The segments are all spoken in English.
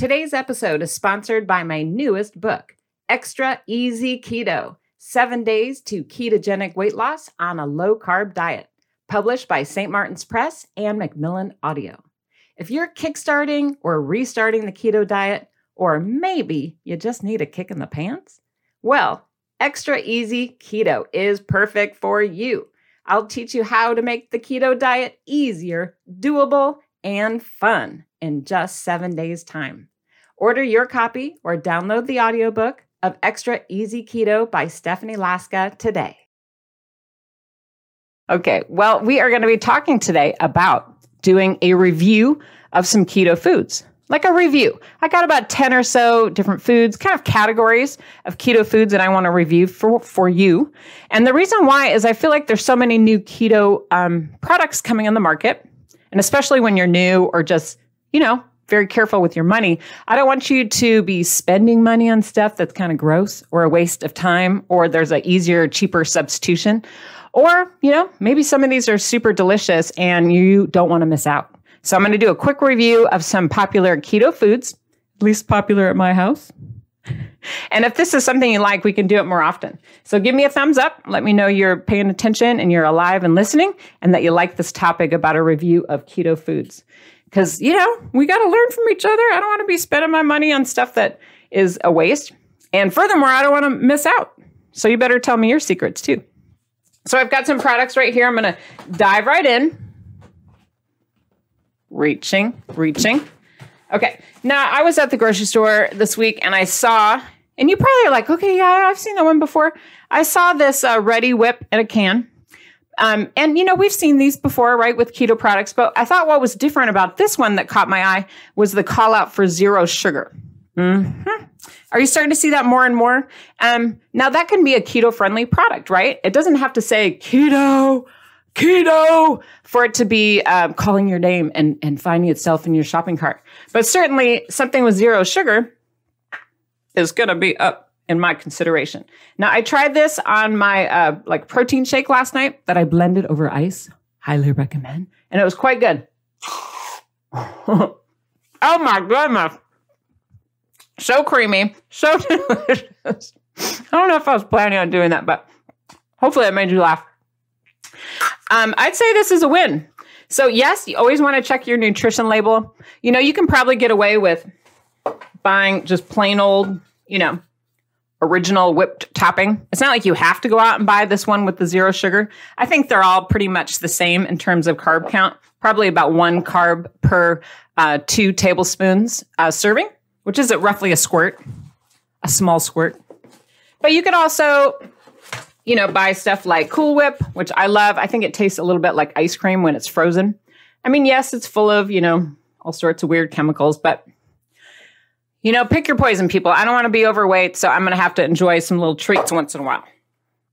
Today's episode is sponsored by my newest book, Extra Easy Keto Seven Days to Ketogenic Weight Loss on a Low Carb Diet, published by St. Martin's Press and Macmillan Audio. If you're kickstarting or restarting the keto diet, or maybe you just need a kick in the pants, well, Extra Easy Keto is perfect for you. I'll teach you how to make the keto diet easier, doable, and fun in just seven days' time. Order your copy or download the audiobook of Extra Easy Keto by Stephanie Laska today. Okay, well, we are going to be talking today about doing a review of some keto foods. Like a review. I got about 10 or so different foods, kind of categories of keto foods that I want to review for, for you. And the reason why is I feel like there's so many new keto um, products coming on the market. And especially when you're new or just, you know, very careful with your money. I don't want you to be spending money on stuff that's kind of gross or a waste of time or there's an easier, cheaper substitution. Or, you know, maybe some of these are super delicious and you don't want to miss out. So I'm going to do a quick review of some popular keto foods, least popular at my house. And if this is something you like, we can do it more often. So give me a thumbs up. Let me know you're paying attention and you're alive and listening and that you like this topic about a review of keto foods because you know we got to learn from each other. I don't want to be spending my money on stuff that is a waste, and furthermore, I don't want to miss out. So you better tell me your secrets too. So I've got some products right here. I'm going to dive right in. Reaching, reaching. Okay. Now I was at the grocery store this week and I saw, and you probably are like, okay, yeah, I've seen that one before. I saw this uh, Reddi-wip in a can. Um, and you know, we've seen these before, right, with keto products, but I thought what was different about this one that caught my eye was the call out for zero sugar. Mm-hmm. Are you starting to see that more and more? Um, now that can be a keto friendly product, right? It doesn't have to say keto, keto for it to be um, calling your name and, and finding itself in your shopping cart. But certainly something with zero sugar is going to be up in my consideration. Now, I tried this on my uh, like protein shake last night that I blended over ice. Highly recommend, and it was quite good. oh my goodness, so creamy, so delicious. I don't know if I was planning on doing that, but hopefully, it made you laugh. Um, I'd say this is a win. So, yes, you always want to check your nutrition label. You know, you can probably get away with buying just plain old, you know, original whipped topping. It's not like you have to go out and buy this one with the zero sugar. I think they're all pretty much the same in terms of carb count, probably about one carb per uh, two tablespoons uh, serving, which is roughly a squirt, a small squirt. But you could also, you know, buy stuff like Cool Whip, which I love. I think it tastes a little bit like ice cream when it's frozen. I mean, yes, it's full of, you know, all sorts of weird chemicals, but you know, pick your poison, people. I don't want to be overweight, so I'm going to have to enjoy some little treats once in a while.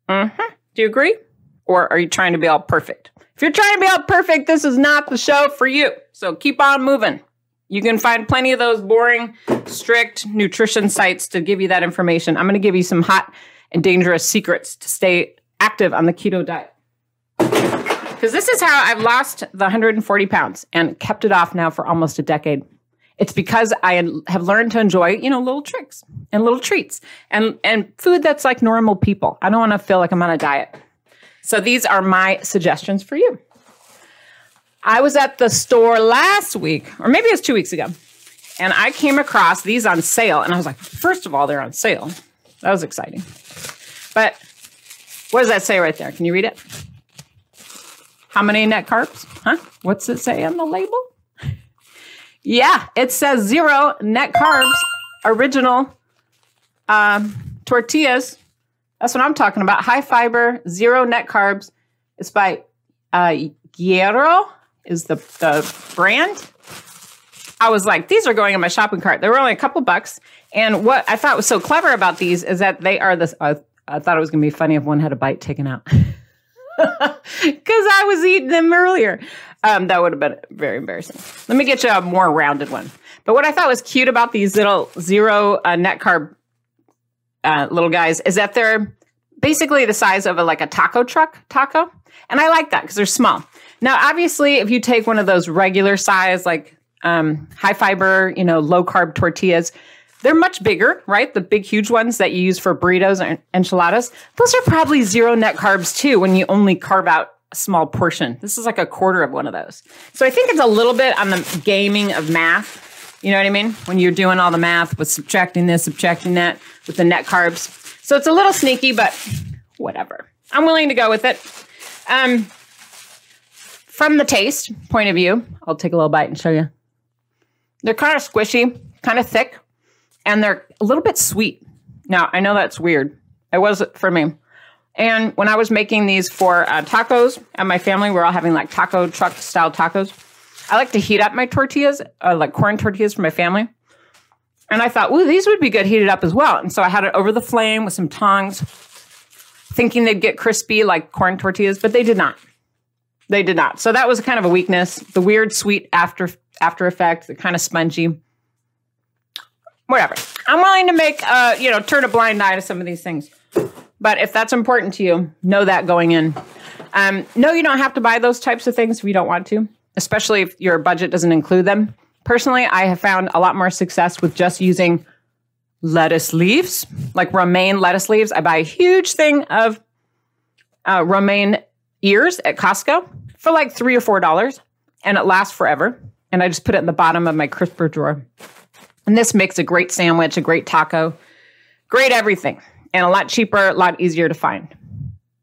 Mm-hmm. Do you agree? Or are you trying to be all perfect? If you're trying to be all perfect, this is not the show for you. So keep on moving. You can find plenty of those boring, strict nutrition sites to give you that information. I'm going to give you some hot and dangerous secrets to stay active on the keto diet. Because this is how I've lost the 140 pounds and kept it off now for almost a decade. It's because I have learned to enjoy, you know, little tricks and little treats and, and food that's like normal people. I don't want to feel like I'm on a diet. So these are my suggestions for you. I was at the store last week, or maybe it was two weeks ago, and I came across these on sale. And I was like, first of all, they're on sale. That was exciting. But what does that say right there? Can you read it? How many net carbs? Huh? What's it say on the label? Yeah, it says zero net carbs, original um, tortillas. That's what I'm talking about. High fiber, zero net carbs. It's by uh, Hero is the, the brand. I was like, these are going in my shopping cart. They were only a couple bucks. And what I thought was so clever about these is that they are this. Uh, I thought it was going to be funny if one had a bite taken out. Because I was eating them earlier. Um, that would have been very embarrassing. Let me get you a more rounded one. But what I thought was cute about these little zero uh, net carb uh, little guys is that they're basically the size of a, like a taco truck taco. And I like that because they're small. Now, obviously, if you take one of those regular size, like um, high fiber, you know, low carb tortillas, they're much bigger, right? The big, huge ones that you use for burritos and enchiladas. Those are probably zero net carbs too when you only carve out a small portion. This is like a quarter of one of those. So I think it's a little bit on the gaming of math. You know what I mean? When you're doing all the math with subtracting this, subtracting that with the net carbs. So it's a little sneaky, but whatever. I'm willing to go with it. Um, from the taste point of view, I'll take a little bite and show you. They're kind of squishy, kind of thick, and they're a little bit sweet. Now, I know that's weird. It was for me. And when I was making these for uh, tacos and my family, we're all having like taco truck style tacos. I like to heat up my tortillas, uh, like corn tortillas for my family. And I thought, ooh, these would be good heated up as well. And so I had it over the flame with some tongs, thinking they'd get crispy like corn tortillas, but they did not. They did not. So that was kind of a weakness. The weird sweet after after effect, the kind of spongy. Whatever. I'm willing to make uh, you know, turn a blind eye to some of these things. But if that's important to you, know that going in. Um, no, you don't have to buy those types of things if you don't want to, especially if your budget doesn't include them. Personally, I have found a lot more success with just using lettuce leaves, like romaine lettuce leaves. I buy a huge thing of uh, romaine ears at Costco for like three or four dollars, and it lasts forever. And I just put it in the bottom of my crisper drawer. And this makes a great sandwich, a great taco, great everything, and a lot cheaper, a lot easier to find.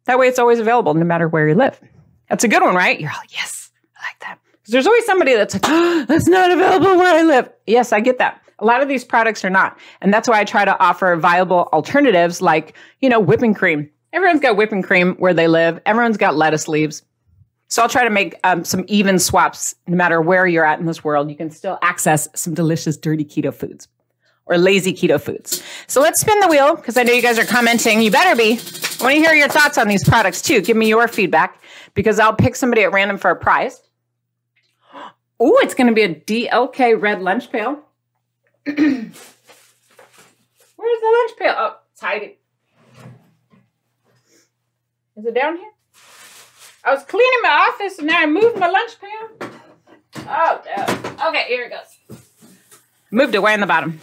That way, it's always available no matter where you live. That's a good one, right? You're like, yes, I like that. Because there's always somebody that's like, oh, that's not available where I live. Yes, I get that. A lot of these products are not. And that's why I try to offer viable alternatives like, you know, whipping cream. Everyone's got whipping cream where they live. Everyone's got lettuce leaves. So I'll try to make um, some even swaps no matter where you're at in this world. You can still access some delicious dirty keto foods or lazy keto foods. So let's spin the wheel because I know you guys are commenting. You better be. I want to hear your thoughts on these products too. Give me your feedback because I'll pick somebody at random for a prize. Oh, it's going to be a DLK red lunch pail. Where's the lunch pail? Oh, it's hiding. Is it down here? I was cleaning my office and now I moved my lunch pail. Oh, no. Okay, here it goes. Moved it in the bottom.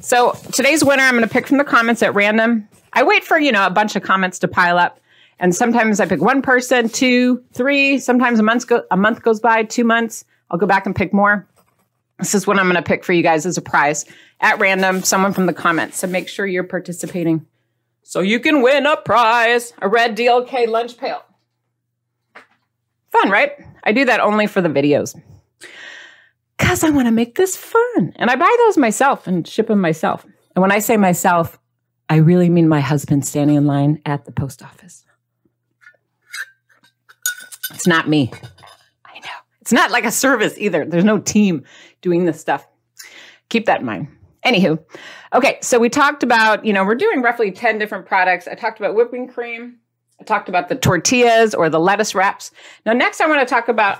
So today's winner, I'm going to pick from the comments at random. I wait for, you know, a bunch of comments to pile up. And sometimes I pick one person, two, three. Sometimes a month, go- a month goes by, two months. I'll go back and pick more. This is what I'm going to pick for you guys as a prize at random, someone from the comments. So make sure you're participating so you can win a prize a red DLK lunch pail. Fun, right? I do that only for the videos because I want to make this fun. And I buy those myself and ship them myself. And when I say myself, I really mean my husband standing in line at the post office. It's not me. I know. It's not like a service either. There's no team doing this stuff. Keep that in mind. Anywho, okay, so we talked about, you know, we're doing roughly 10 different products. I talked about whipping cream. I talked about the tortillas or the lettuce wraps. Now, next, I want to talk about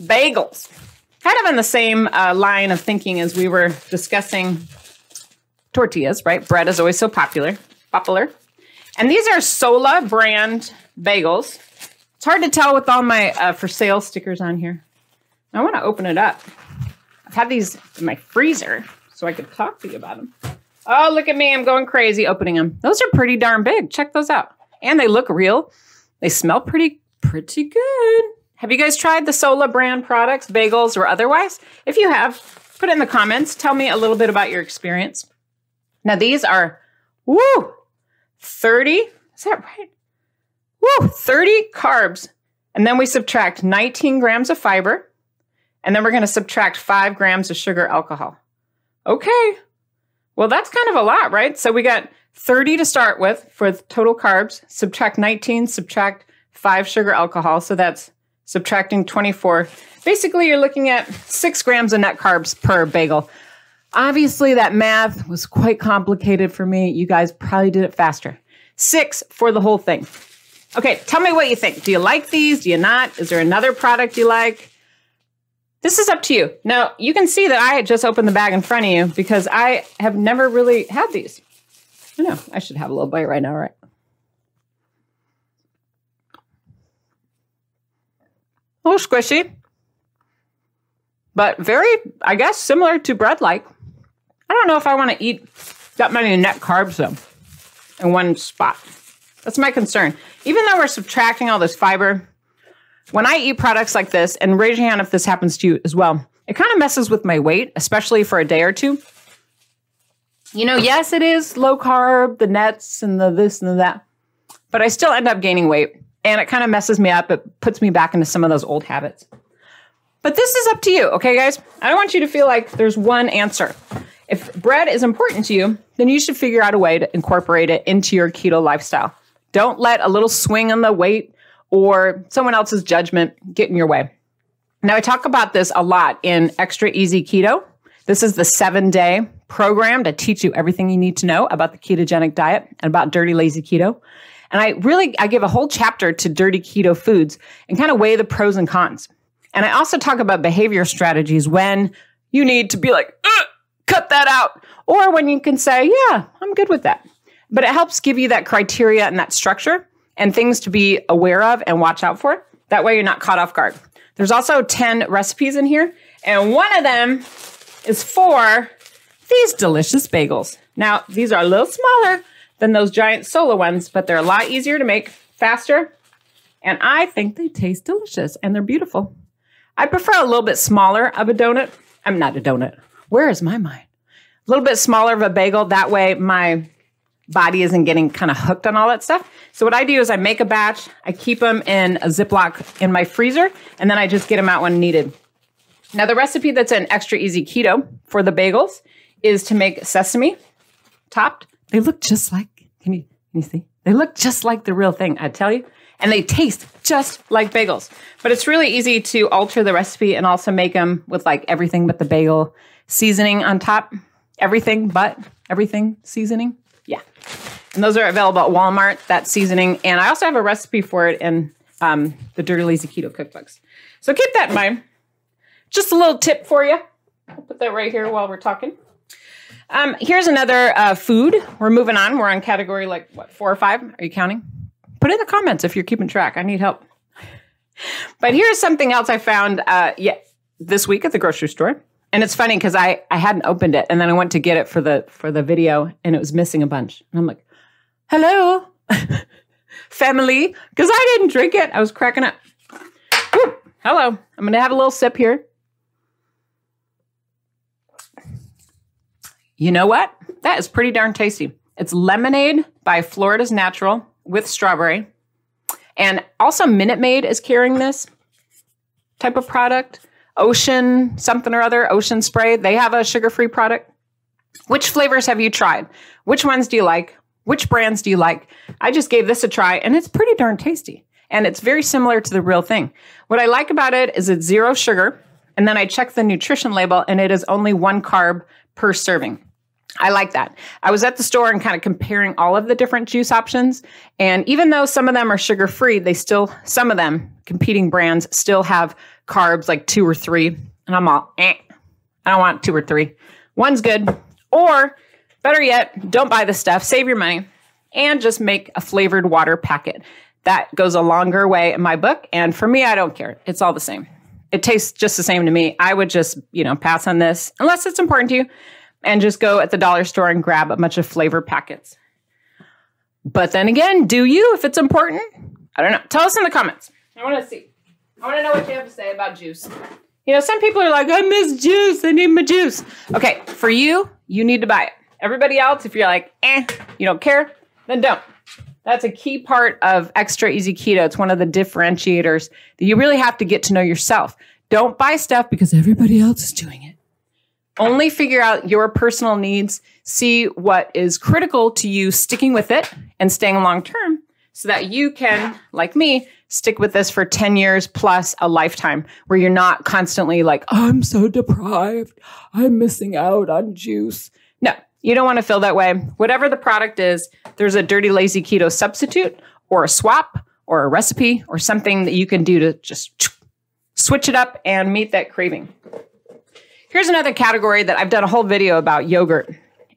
bagels. Kind of in the same uh, line of thinking as we were discussing tortillas, right? Bread is always so popular, popular. And these are Sola brand bagels. It's hard to tell with all my uh, for sale stickers on here. I want to open it up. I've had these in my freezer so I could talk to you about them. Oh, look at me. I'm going crazy opening them. Those are pretty darn big. Check those out. And they look real. They smell pretty, pretty good. Have you guys tried the Sola brand products, bagels or otherwise? If you have, put it in the comments. Tell me a little bit about your experience. Now, these are, woo, 30, is that right? Woo, 30 carbs. And then we subtract 19 grams of fiber. And then we're going to subtract five grams of sugar alcohol. Okay. Well, that's kind of a lot, right? So we got 30 to start with for total carbs, subtract 19, subtract five sugar alcohol. So that's subtracting 24. Basically, you're looking at six grams of net carbs per bagel. Obviously, that math was quite complicated for me. You guys probably did it faster. Six for the whole thing. Okay, tell me what you think. Do you like these? Do you not? Is there another product you like? This is up to you. Now, you can see that I just opened the bag in front of you because I have never really had these. I know, I should have a little bite right now, right? A little squishy, but very, I guess, similar to bread like. I don't know if I want to eat that many net carbs though in one spot. That's my concern. Even though we're subtracting all this fiber, when I eat products like this, and raise your hand if this happens to you as well, it kind of messes with my weight, especially for a day or two. You know, yes, it is low carb, the nets and the this and the that, but I still end up gaining weight and it kind of messes me up. It puts me back into some of those old habits. But this is up to you, okay, guys? I don't want you to feel like there's one answer. If bread is important to you, then you should figure out a way to incorporate it into your keto lifestyle. Don't let a little swing on the weight or someone else's judgment get in your way. Now, I talk about this a lot in Extra Easy Keto. This is the seven day program to teach you everything you need to know about the ketogenic diet and about dirty, lazy keto. And I really, I give a whole chapter to dirty keto foods and kind of weigh the pros and cons. And I also talk about behavior strategies when you need to be like, cut that out, or when you can say, yeah, I'm good with that. But it helps give you that criteria and that structure and things to be aware of and watch out for. That way you're not caught off guard. There's also 10 recipes in here, and one of them is for these delicious bagels. Now, these are a little smaller than those giant Sola ones, but they're a lot easier to make, faster, and I think they taste delicious and they're beautiful. I prefer a little bit smaller of a donut. I'm not a donut. Where is my mind? A little bit smaller of a bagel. That way, my body isn't getting kind of hooked on all that stuff. So what I do is I make a batch, I keep them in a Ziploc in my freezer, and then I just get them out when needed. Now the recipe that's an extra easy keto for the bagels is to make sesame topped. They look just like, can you, can you see? They look just like the real thing, I tell you. And they taste just like bagels. But it's really easy to alter the recipe and also make them with like everything but the bagel seasoning on top. Everything but everything seasoning. Yeah. And those are available at Walmart, that seasoning. And I also have a recipe for it in um, the Dirty Lazy Keto cookbooks. So keep that in mind. Just a little tip for you. I'll put that right here while we're talking. Um, here's another uh, food. We're moving on. We're on category like what, four or five? Are you counting? Put in the comments if you're keeping track. I need help. But here's something else I found uh, yeah, this week at the grocery store. And it's funny because I, I hadn't opened it and then I went to get it for the for the video and it was missing a bunch. And I'm like, hello, family, because I didn't drink it. I was cracking up. Hello. I'm gonna have a little sip here. You know what? That is pretty darn tasty. It's lemonade by Florida's Natural with strawberry. And also Minute Maid is carrying this type of product. Ocean something or other, Ocean Spray. They have a sugar free product. Which flavors have you tried? Which ones do you like? Which brands do you like? I just gave this a try and it's pretty darn tasty. And it's very similar to the real thing. What I like about it is it's zero sugar. And then I check the nutrition label and it is only one carb per serving. I like that. I was at the store and kind of comparing all of the different juice options. And even though some of them are sugar free, they still, some of them, competing brands, still have carbs like two or three. And I'm all, eh, I don't want two or three. One's good. Or better yet, don't buy the stuff, save your money, and just make a flavored water packet. That goes a longer way in my book. And for me, I don't care. It's all the same. It tastes just the same to me. I would just, you know, pass on this unless it's important to you and just go at the dollar store and grab a bunch of flavor packets. But then again, do you if it's important? I don't know. Tell us in the comments. I want to see. I want to know what you have to say about juice. You know, some people are like, I miss juice. I need my juice. Okay, for you, you need to buy it. Everybody else, if you're like, eh, you don't care, then don't. That's a key part of extra easy keto. It's one of the differentiators that you really have to get to know yourself. Don't buy stuff because everybody else is doing it. Only figure out your personal needs, see what is critical to you sticking with it and staying long term so that you can, like me, stick with this for 10 years plus a lifetime where you're not constantly like, I'm so deprived. I'm missing out on juice. No, you don't want to feel that way. Whatever the product is, there's a dirty, lazy keto substitute or a swap or a recipe or something that you can do to just switch it up and meet that craving. Here's another category that I've done a whole video about yogurt.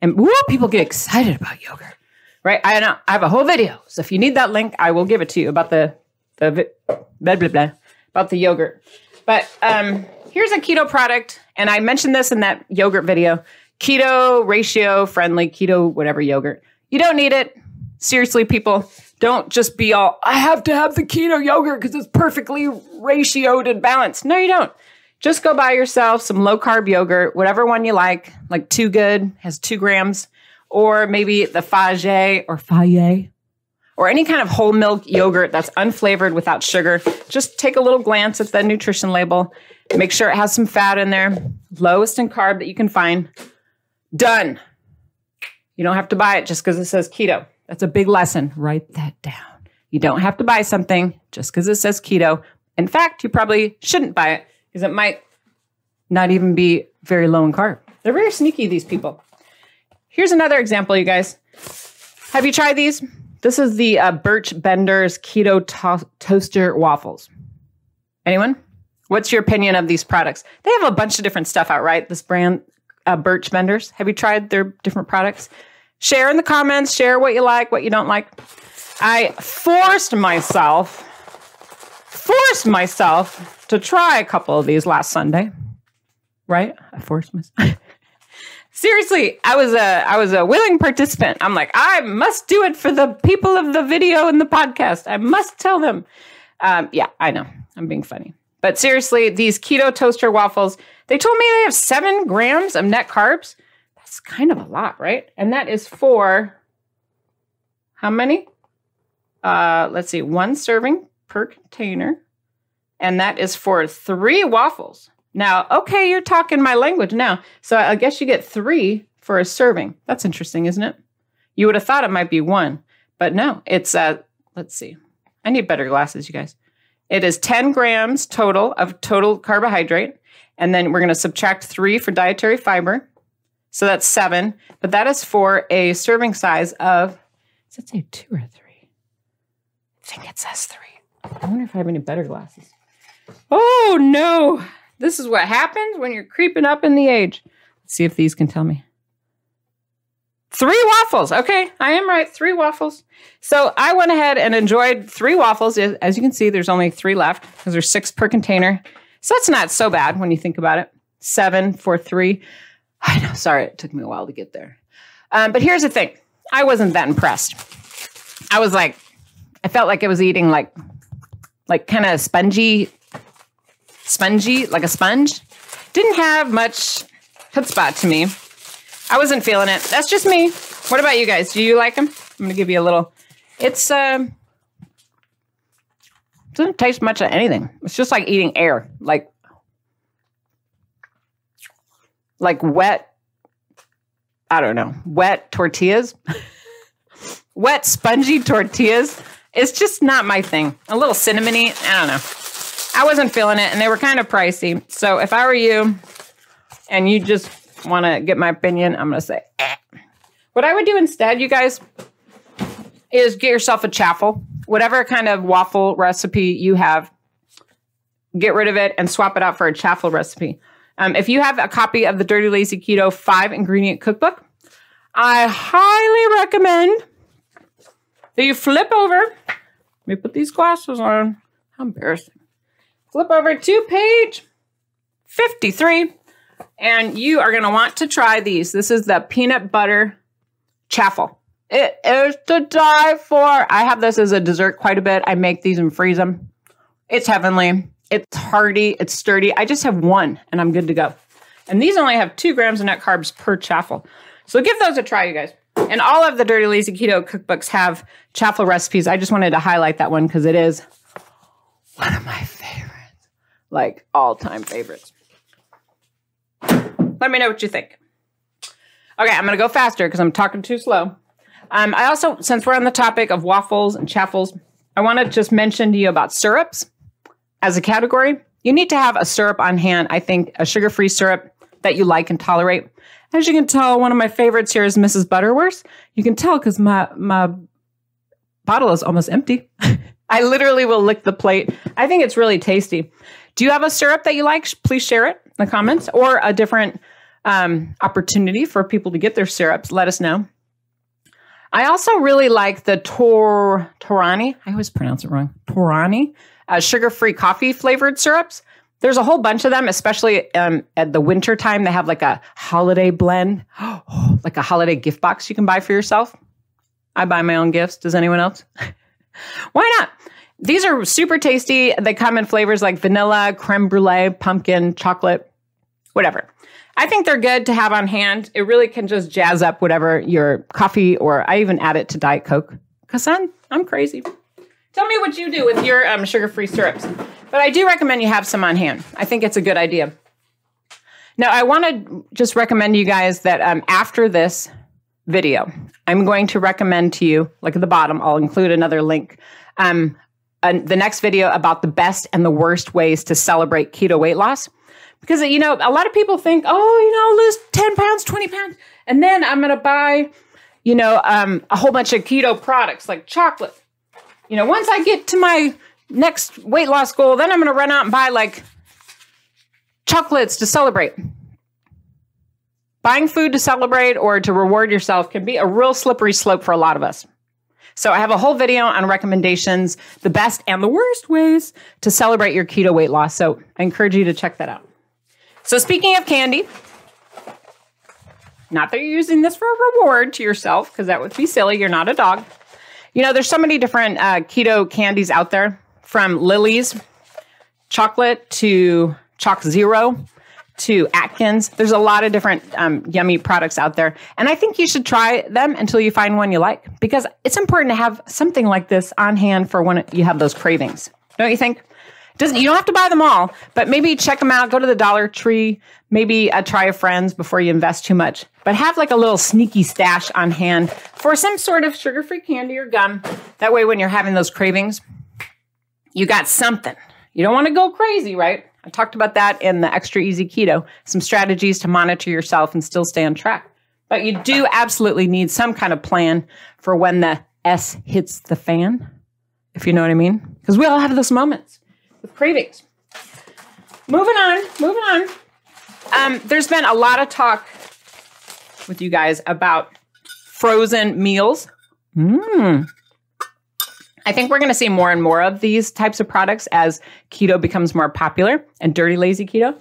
And woo, people get excited about yogurt, right? I know I have a whole video. So if you need that link, I will give it to you about the the blah blah blah about the yogurt. But um, here's a keto product, and I mentioned this in that yogurt video. Keto ratio friendly, keto whatever yogurt. You don't need it. Seriously, people, don't just be all, I have to have the keto yogurt because it's perfectly ratioed and balanced. No, you don't. Just go buy yourself some low carb yogurt, whatever one you like, like Too Good has two grams, or maybe the Fage or Faye, or any kind of whole milk yogurt that's unflavored without sugar. Just take a little glance at the nutrition label, make sure it has some fat in there, lowest in carb that you can find. Done. You don't have to buy it just because it says keto. That's a big lesson. Write that down. You don't have to buy something just because it says keto. In fact, you probably shouldn't buy it because it might not even be very low in carb. They're very sneaky, these people. Here's another example, you guys. Have you tried these? This is the uh, Birch Benders Keto to- Toaster Waffles. Anyone? What's your opinion of these products? They have a bunch of different stuff out, right? This brand, uh, Birch Benders. Have you tried their different products? Share in the comments, share what you like, what you don't like. I forced myself, forced myself to try a couple of these last Sunday. Right? I forced myself. Seriously, I was a I was a willing participant. I'm like, I must do it for the people of the video and the podcast. I must tell them. Um, yeah, I know. I'm being funny. But seriously, these keto toaster waffles, they told me they have seven grams of net carbs. That's kind of a lot, right? And that is for how many? Uh, let's see, one serving per container. And that is for three waffles. Now, okay, you're talking my language now. So I guess you get three for a serving. That's interesting, isn't it? You would have thought it might be one, but no, it's uh let's see. I need better glasses, you guys. It is 10 grams total of total carbohydrate. And then we're going to subtract three for dietary fiber. So that's seven, but that is for a serving size of, does it say two or three? I think it says three. I wonder if I have any better glasses. Oh no, this is what happens when you're creeping up in the age. Let's see if these can tell me. Three waffles. Okay, I am right. Three waffles. So I went ahead and enjoyed three waffles. As you can see, there's only three left because there's six per container. So that's not so bad when you think about it. Seven for three. I know. Sorry, it took me a while to get there. Um, but here's the thing I wasn't that impressed. I was like, I felt like I was eating like, like kind of spongy, spongy, like a sponge. Didn't have much chutzpah to me. I wasn't feeling it. That's just me. What about you guys? Do you like them? I'm gonna give you a little. It's um, doesn't taste much of anything. It's just like eating air, like like wet. I don't know, wet tortillas, wet spongy tortillas. It's just not my thing. A little cinnamony. I don't know. I wasn't feeling it, and they were kind of pricey. So if I were you, and you just want to get my opinion, I'm going to say, eh. what I would do instead, you guys, is get yourself a chaffle, whatever kind of waffle recipe you have. Get rid of it and swap it out for a chaffle recipe. Um, if you have a copy of the Dirty Lazy Keto five ingredient cookbook, I highly recommend that you flip over. Let me put these glasses on. How embarrassing. Flip over to page 53, and you are going to want to try these. This is the peanut butter chaffle. It is to die for. I have this as a dessert quite a bit. I make these and freeze them. It's heavenly. It's hearty. It's sturdy. I just have one and I'm good to go. And these only have two grams of net carbs per chaffle. So give those a try, you guys. And all of the Dirty Lazy Keto cookbooks have chaffle recipes. I just wanted to highlight that one because it is one of my favorites, like all time favorites. Let me know what you think. Okay, I'm going to go faster because I'm talking too slow. Um, I also, since we're on the topic of waffles and chaffles, I want to just mention to you about syrups as a category. You need to have a syrup on hand. I think a sugar free syrup that you like and tolerate. As you can tell, one of my favorites here is Mrs. Butterworth. You can tell because my my bottle is almost empty. I literally will lick the plate. I think it's really tasty. Do you have a syrup that you like? Please share it in the comments or a different um, opportunity for people to get their syrups. Let us know. I also really like the Tor Torani. I always pronounce it wrong. Torani, uh, sugar-free coffee flavored syrups. There's a whole bunch of them, especially um, at the winter time. They have like a holiday blend, like a holiday gift box you can buy for yourself. I buy my own gifts. Does anyone else? Why not? These are super tasty. They come in flavors like vanilla, creme brulee, pumpkin, chocolate, whatever. I think they're good to have on hand. It really can just jazz up whatever your coffee, or I even add it to Diet Coke because I'm I'm crazy. Tell me what you do with your um, sugar-free syrups. But I do recommend you have some on hand. I think it's a good idea. Now, I want to just recommend you guys that um, after this video, I'm going to recommend to you, like at the bottom, I'll include another link. Um, the next video about the best and the worst ways to celebrate keto weight loss. Because, you know, a lot of people think, oh, you know, lose 10 pounds, 20 pounds, and then I'm going to buy, you know, um, a whole bunch of keto products like chocolate, you know, once I get to my next weight loss goal, then I'm going to run out and buy like chocolates to celebrate. Buying food to celebrate or to reward yourself can be a real slippery slope for a lot of us. So I have a whole video on recommendations, the best and the worst ways to celebrate your keto weight loss. So I encourage you to check that out. So speaking of candy, not that you're using this for a reward to yourself, because that would be silly. You're not a dog. You know, there's so many different uh, keto candies out there from Lily's chocolate to ChocZero to Atkins. There's a lot of different um, yummy products out there. And I think you should try them until you find one you like because it's important to have something like this on hand for when you have those cravings. Don't you think? Doesn't you don't have to buy them all, but maybe check them out. Go to the Dollar Tree, maybe uh, try a friend's before you invest too much. But have like a little sneaky stash on hand for some sort of sugar-free candy or gum. That way, when you're having those cravings, you got something. You don't want to go crazy, right? I talked about that in the extra easy keto. Some strategies to monitor yourself and still stay on track. But you do absolutely need some kind of plan for when the S hits the fan, if you know what I mean. Because we all have those moments with cravings. Moving on, moving on. Um, there's been a lot of talk with you guys about frozen meals. Mm. I think we're going to see more and more of these types of products as keto becomes more popular and dirty, lazy keto.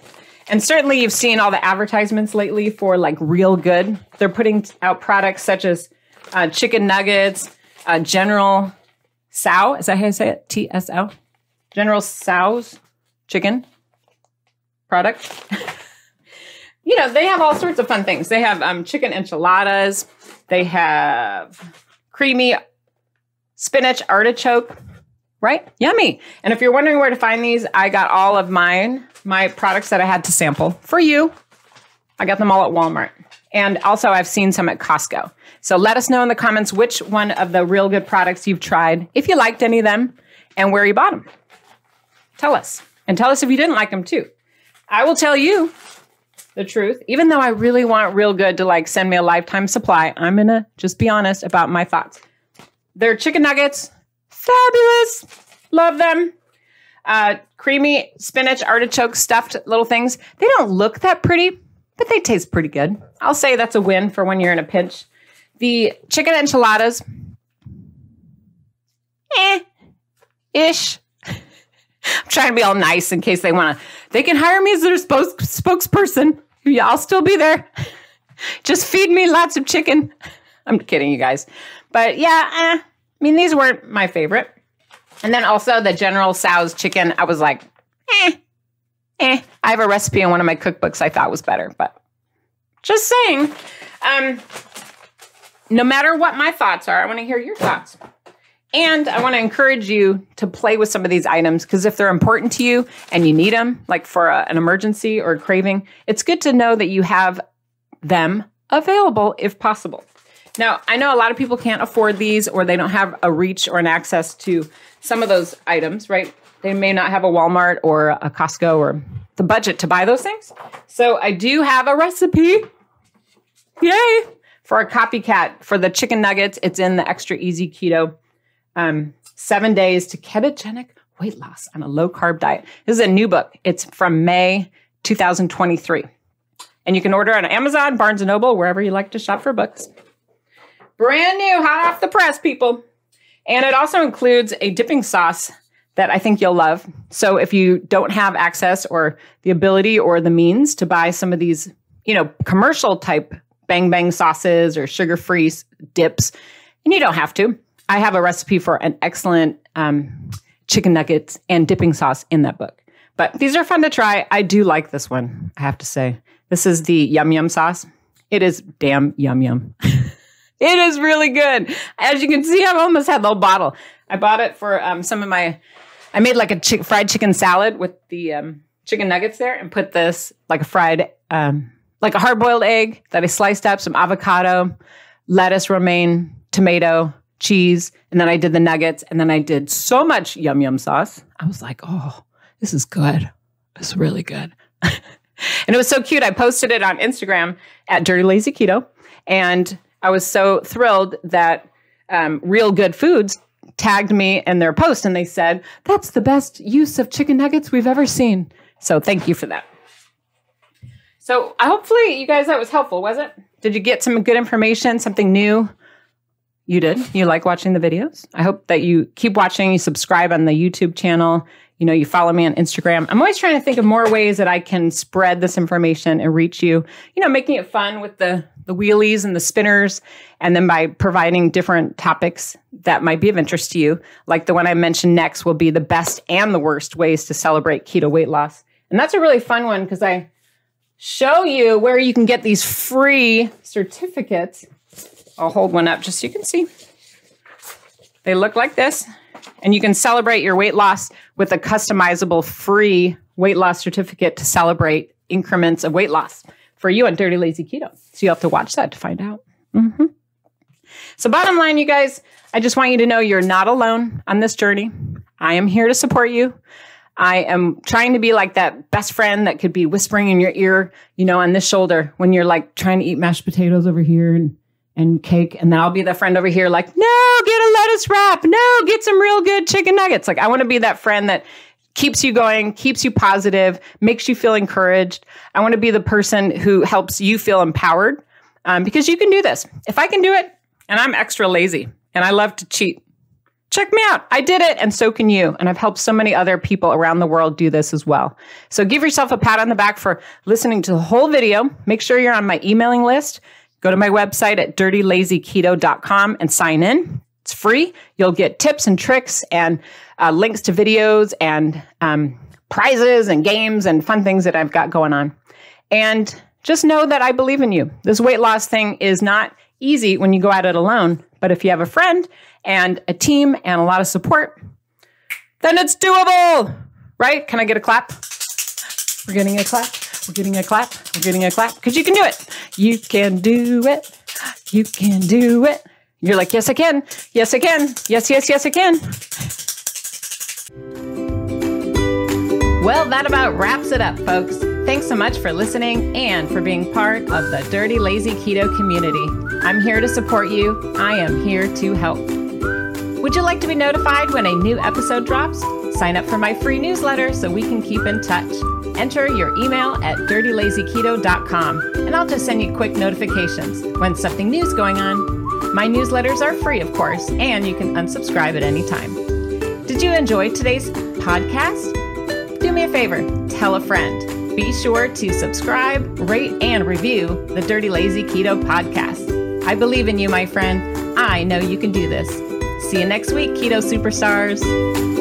And certainly you've seen all the advertisements lately for like real good. They're putting out products such as uh, chicken nuggets, uh, General Sow. Is that how you say it? T S O? General Tso's chicken product. you know, they have all sorts of fun things. They have um, chicken enchiladas. They have creamy spinach artichoke, right? Yummy. And if you're wondering where to find these, I got all of mine, my products that I had to sample for you. I got them all at Walmart. And also, I've seen some at Costco. So let us know in the comments which one of the real good products you've tried, if you liked any of them, and where you bought them. Tell us. And tell us if you didn't like them too. I will tell you the truth. Even though I really want Real Good to like send me a lifetime supply, I'm going to just be honest about my thoughts. They're chicken nuggets, fabulous. Love them. Uh, creamy spinach artichoke stuffed little things. They don't look that pretty, but they taste pretty good. I'll say that's a win for when you're in a pinch. The chicken enchiladas, eh, ish. I'm trying to be all nice in case they want to. They can hire me as their spokes, spokesperson. Yeah, I'll still be there. Just feed me lots of chicken. I'm kidding, you guys. But yeah, eh, I mean, these weren't my favorite. And then also the General Tso's chicken, I was like, eh, eh. I have a recipe in one of my cookbooks I thought was better, but just saying. Um, no matter what my thoughts are, I want to hear your thoughts. And I want to encourage you to play with some of these items because if they're important to you and you need them, like for a, an emergency or a craving, it's good to know that you have them available if possible. Now, I know a lot of people can't afford these or they don't have a reach or an access to some of those items, right? They may not have a Walmart or a Costco or the budget to buy those things. So I do have a recipe. Yay! For a copycat for the chicken nuggets. It's in the extra easy keto. Um, seven days to ketogenic weight loss on a low carb diet. This is a new book. It's from May 2023. And you can order on Amazon, Barnes and Noble, wherever you like to shop for books. Brand new, hot off the press, people. And it also includes a dipping sauce that I think you'll love. So if you don't have access or the ability or the means to buy some of these, you know, commercial type bang bang sauces or sugar free dips, and you don't have to, I have a recipe for an excellent um, chicken nuggets and dipping sauce in that book. But these are fun to try. I do like this one, I have to say. This is the yum yum sauce. It is damn yum yum. it is really good. As you can see, I've almost had the whole bottle. I bought it for um, some of my, I made like a fried chicken salad with the um, chicken nuggets there and put this like a fried, um, like a hard boiled egg that I sliced up, some avocado, lettuce, romaine, tomato, cheese, and then I did the nuggets, and then I did so much yum yum sauce. I was like, oh, this is good. It's really good. and it was so cute. I posted it on Instagram at Dirty Lazy Keto, and I was so thrilled that um, Real Good Foods tagged me in their post, and they said that's the best use of chicken nuggets we've ever seen. So thank you for that. So hopefully you guys that was helpful, was it? Did you get some good information, something new? You did. You like watching the videos. I hope that you keep watching. You subscribe on the YouTube channel. You know, you follow me on Instagram. I'm always trying to think of more ways that I can spread this information and reach you. You know, making it fun with the the wheelies and the spinners, and then by providing different topics that might be of interest to you. Like the one I mentioned next will be the best and the worst ways to celebrate keto weight loss. And that's a really fun one because I show you where you can get these free certificates I'll hold one up just so you can see. They look like this. And you can celebrate your weight loss with a customizable free weight loss certificate to celebrate increments of weight loss for you on Dirty Lazy Keto. So you have to watch that to find out. Mm-hmm. So, bottom line, you guys, I just want you to know you're not alone on this journey. I am here to support you. I am trying to be like that best friend that could be whispering in your ear, you know, on this shoulder when you're like trying to eat mashed potatoes over here and and cake. And then I'll be the friend over here, like, no, get a lettuce wrap. No, get some real good chicken nuggets. Like, I want to be that friend that keeps you going, keeps you positive, makes you feel encouraged. I want to be the person who helps you feel empowered um, because you can do this. If I can do it, and I'm extra lazy and I love to cheat, check me out. I did it, and so can you. And I've helped so many other people around the world do this as well. So give yourself a pat on the back for listening to the whole video. Make sure you're on my emailing list. Go to my website at dirtylazyketo.com and sign in. It's free. You'll get tips and tricks and uh, links to videos and um, prizes and games and fun things that I've got going on. And just know that I believe in you. This weight loss thing is not easy when you go at it alone, but if you have a friend and a team and a lot of support, then it's doable, right? Can I get a clap? We're getting a clap. We're getting a clap. We're getting a clap because you can do it. You can do it. You can do it. You're like, yes, I can. Yes, I can. Yes, yes, yes, I can. Well, that about wraps it up, folks. Thanks so much for listening and for being part of the Dirty Lazy Keto community. I'm here to support you. I am here to help. Would you like to be notified when a new episode drops? Sign up for my free newsletter so we can keep in touch. Enter your email at dirtylazyketo.com and I'll just send you quick notifications when something new is going on. My newsletters are free, of course, and you can unsubscribe at any time. Did you enjoy today's podcast? Do me a favor, tell a friend. Be sure to subscribe, rate, and review the Dirty Lazy Keto podcast. I believe in you, my friend. I know you can do this. See you next week, Keto Superstars.